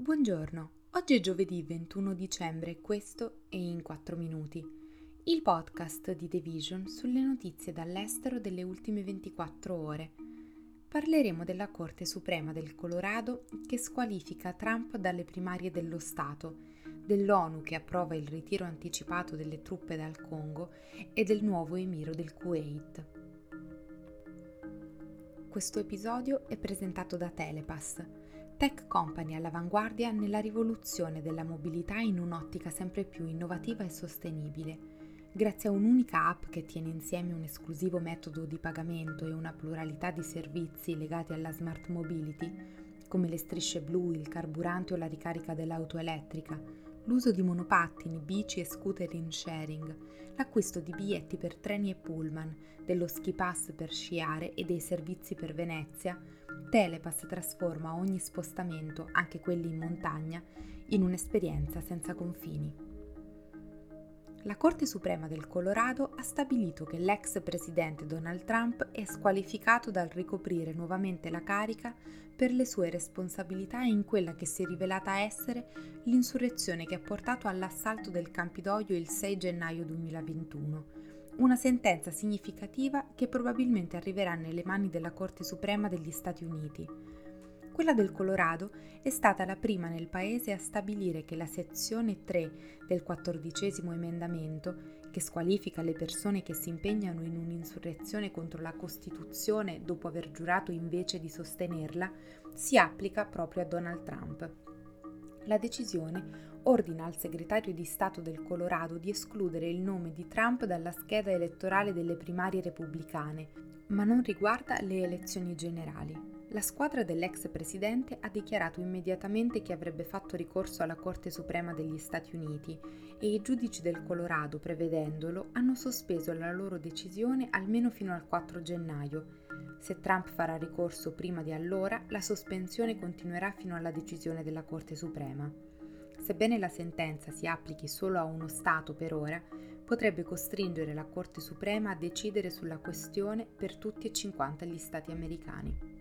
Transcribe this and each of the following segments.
Buongiorno, oggi è giovedì 21 dicembre questo è In 4 Minuti, il podcast di The Vision sulle notizie dall'estero delle ultime 24 ore. Parleremo della Corte Suprema del Colorado che squalifica Trump dalle primarie dello Stato, dell'ONU che approva il ritiro anticipato delle truppe dal Congo e del nuovo emiro del Kuwait. Questo episodio è presentato da Telepass tech company all'avanguardia nella rivoluzione della mobilità in un'ottica sempre più innovativa e sostenibile. Grazie a un'unica app che tiene insieme un esclusivo metodo di pagamento e una pluralità di servizi legati alla smart mobility, come le strisce blu, il carburante o la ricarica dell'auto elettrica, l'uso di monopattini, bici e scooter in sharing, l'acquisto di biglietti per treni e pullman, dello ski pass per sciare e dei servizi per Venezia, Telepass trasforma ogni spostamento, anche quelli in montagna, in un'esperienza senza confini. La Corte Suprema del Colorado ha stabilito che l'ex presidente Donald Trump è squalificato dal ricoprire nuovamente la carica per le sue responsabilità in quella che si è rivelata essere l'insurrezione che ha portato all'assalto del Campidoglio il 6 gennaio 2021. Una sentenza significativa che probabilmente arriverà nelle mani della Corte Suprema degli Stati Uniti. Quella del Colorado è stata la prima nel paese a stabilire che la sezione 3 del quattordicesimo emendamento, che squalifica le persone che si impegnano in un'insurrezione contro la Costituzione dopo aver giurato invece di sostenerla, si applica proprio a Donald Trump. La decisione ordina al segretario di Stato del Colorado di escludere il nome di Trump dalla scheda elettorale delle primarie repubblicane, ma non riguarda le elezioni generali. La squadra dell'ex presidente ha dichiarato immediatamente che avrebbe fatto ricorso alla Corte Suprema degli Stati Uniti e i giudici del Colorado, prevedendolo, hanno sospeso la loro decisione almeno fino al 4 gennaio. Se Trump farà ricorso prima di allora, la sospensione continuerà fino alla decisione della Corte Suprema. Sebbene la sentenza si applichi solo a uno Stato per ora, potrebbe costringere la Corte Suprema a decidere sulla questione per tutti e 50 gli Stati americani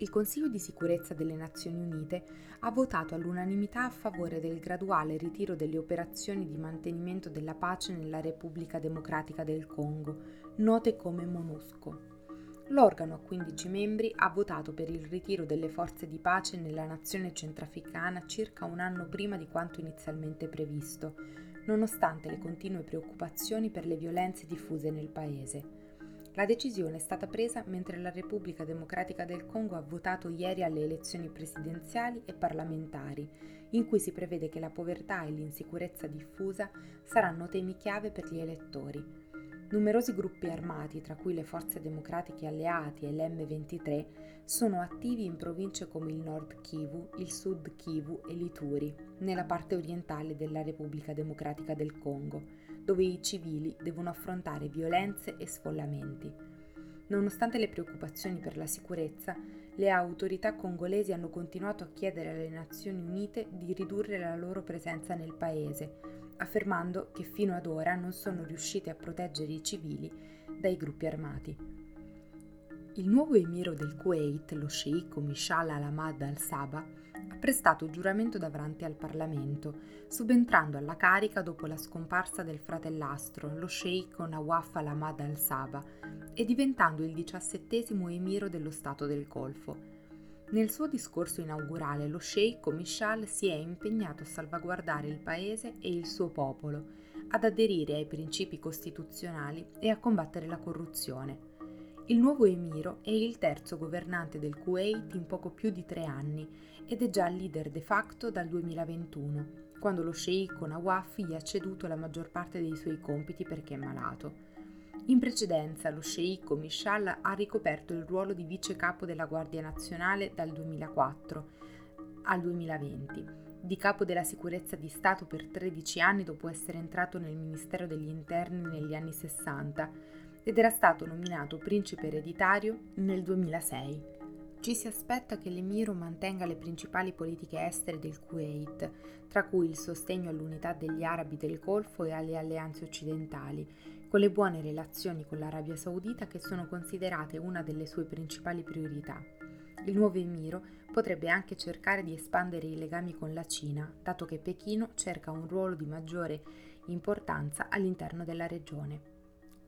il Consiglio di sicurezza delle Nazioni Unite ha votato all'unanimità a favore del graduale ritiro delle operazioni di mantenimento della pace nella Repubblica Democratica del Congo, note come MONUSCO. L'organo a 15 membri ha votato per il ritiro delle forze di pace nella nazione centrafricana circa un anno prima di quanto inizialmente previsto, nonostante le continue preoccupazioni per le violenze diffuse nel paese. La decisione è stata presa mentre la Repubblica Democratica del Congo ha votato ieri alle elezioni presidenziali e parlamentari, in cui si prevede che la povertà e l'insicurezza diffusa saranno temi chiave per gli elettori. Numerosi gruppi armati, tra cui le forze democratiche alleate e l'M23, sono attivi in province come il Nord Kivu, il Sud Kivu e l'Ituri, nella parte orientale della Repubblica Democratica del Congo dove i civili devono affrontare violenze e sfollamenti. Nonostante le preoccupazioni per la sicurezza, le autorità congolesi hanno continuato a chiedere alle Nazioni Unite di ridurre la loro presenza nel paese, affermando che fino ad ora non sono riuscite a proteggere i civili dai gruppi armati. Il nuovo emiro del Kuwait, lo sceicco Mishal al-Ahmad al-Saba, ha prestato giuramento davanti al Parlamento, subentrando alla carica dopo la scomparsa del fratellastro, lo sceicco Nawaf al-Ahmad al-Saba, e diventando il diciassettesimo emiro dello Stato del Golfo. Nel suo discorso inaugurale lo sceicco Mishal si è impegnato a salvaguardare il paese e il suo popolo, ad aderire ai principi costituzionali e a combattere la corruzione. Il nuovo emiro è il terzo governante del Kuwait in poco più di tre anni ed è già leader de facto dal 2021, quando lo sceicco Nawaf gli ha ceduto la maggior parte dei suoi compiti perché è malato. In precedenza lo sceicco Mishal ha ricoperto il ruolo di vice capo della Guardia Nazionale dal 2004 al 2020, di capo della sicurezza di Stato per 13 anni dopo essere entrato nel Ministero degli Interni negli anni 60 ed era stato nominato principe ereditario nel 2006. Ci si aspetta che l'Emiro mantenga le principali politiche estere del Kuwait, tra cui il sostegno all'unità degli arabi del Golfo e alle alleanze occidentali, con le buone relazioni con l'Arabia Saudita che sono considerate una delle sue principali priorità. Il nuovo emiro potrebbe anche cercare di espandere i legami con la Cina, dato che Pechino cerca un ruolo di maggiore importanza all'interno della regione.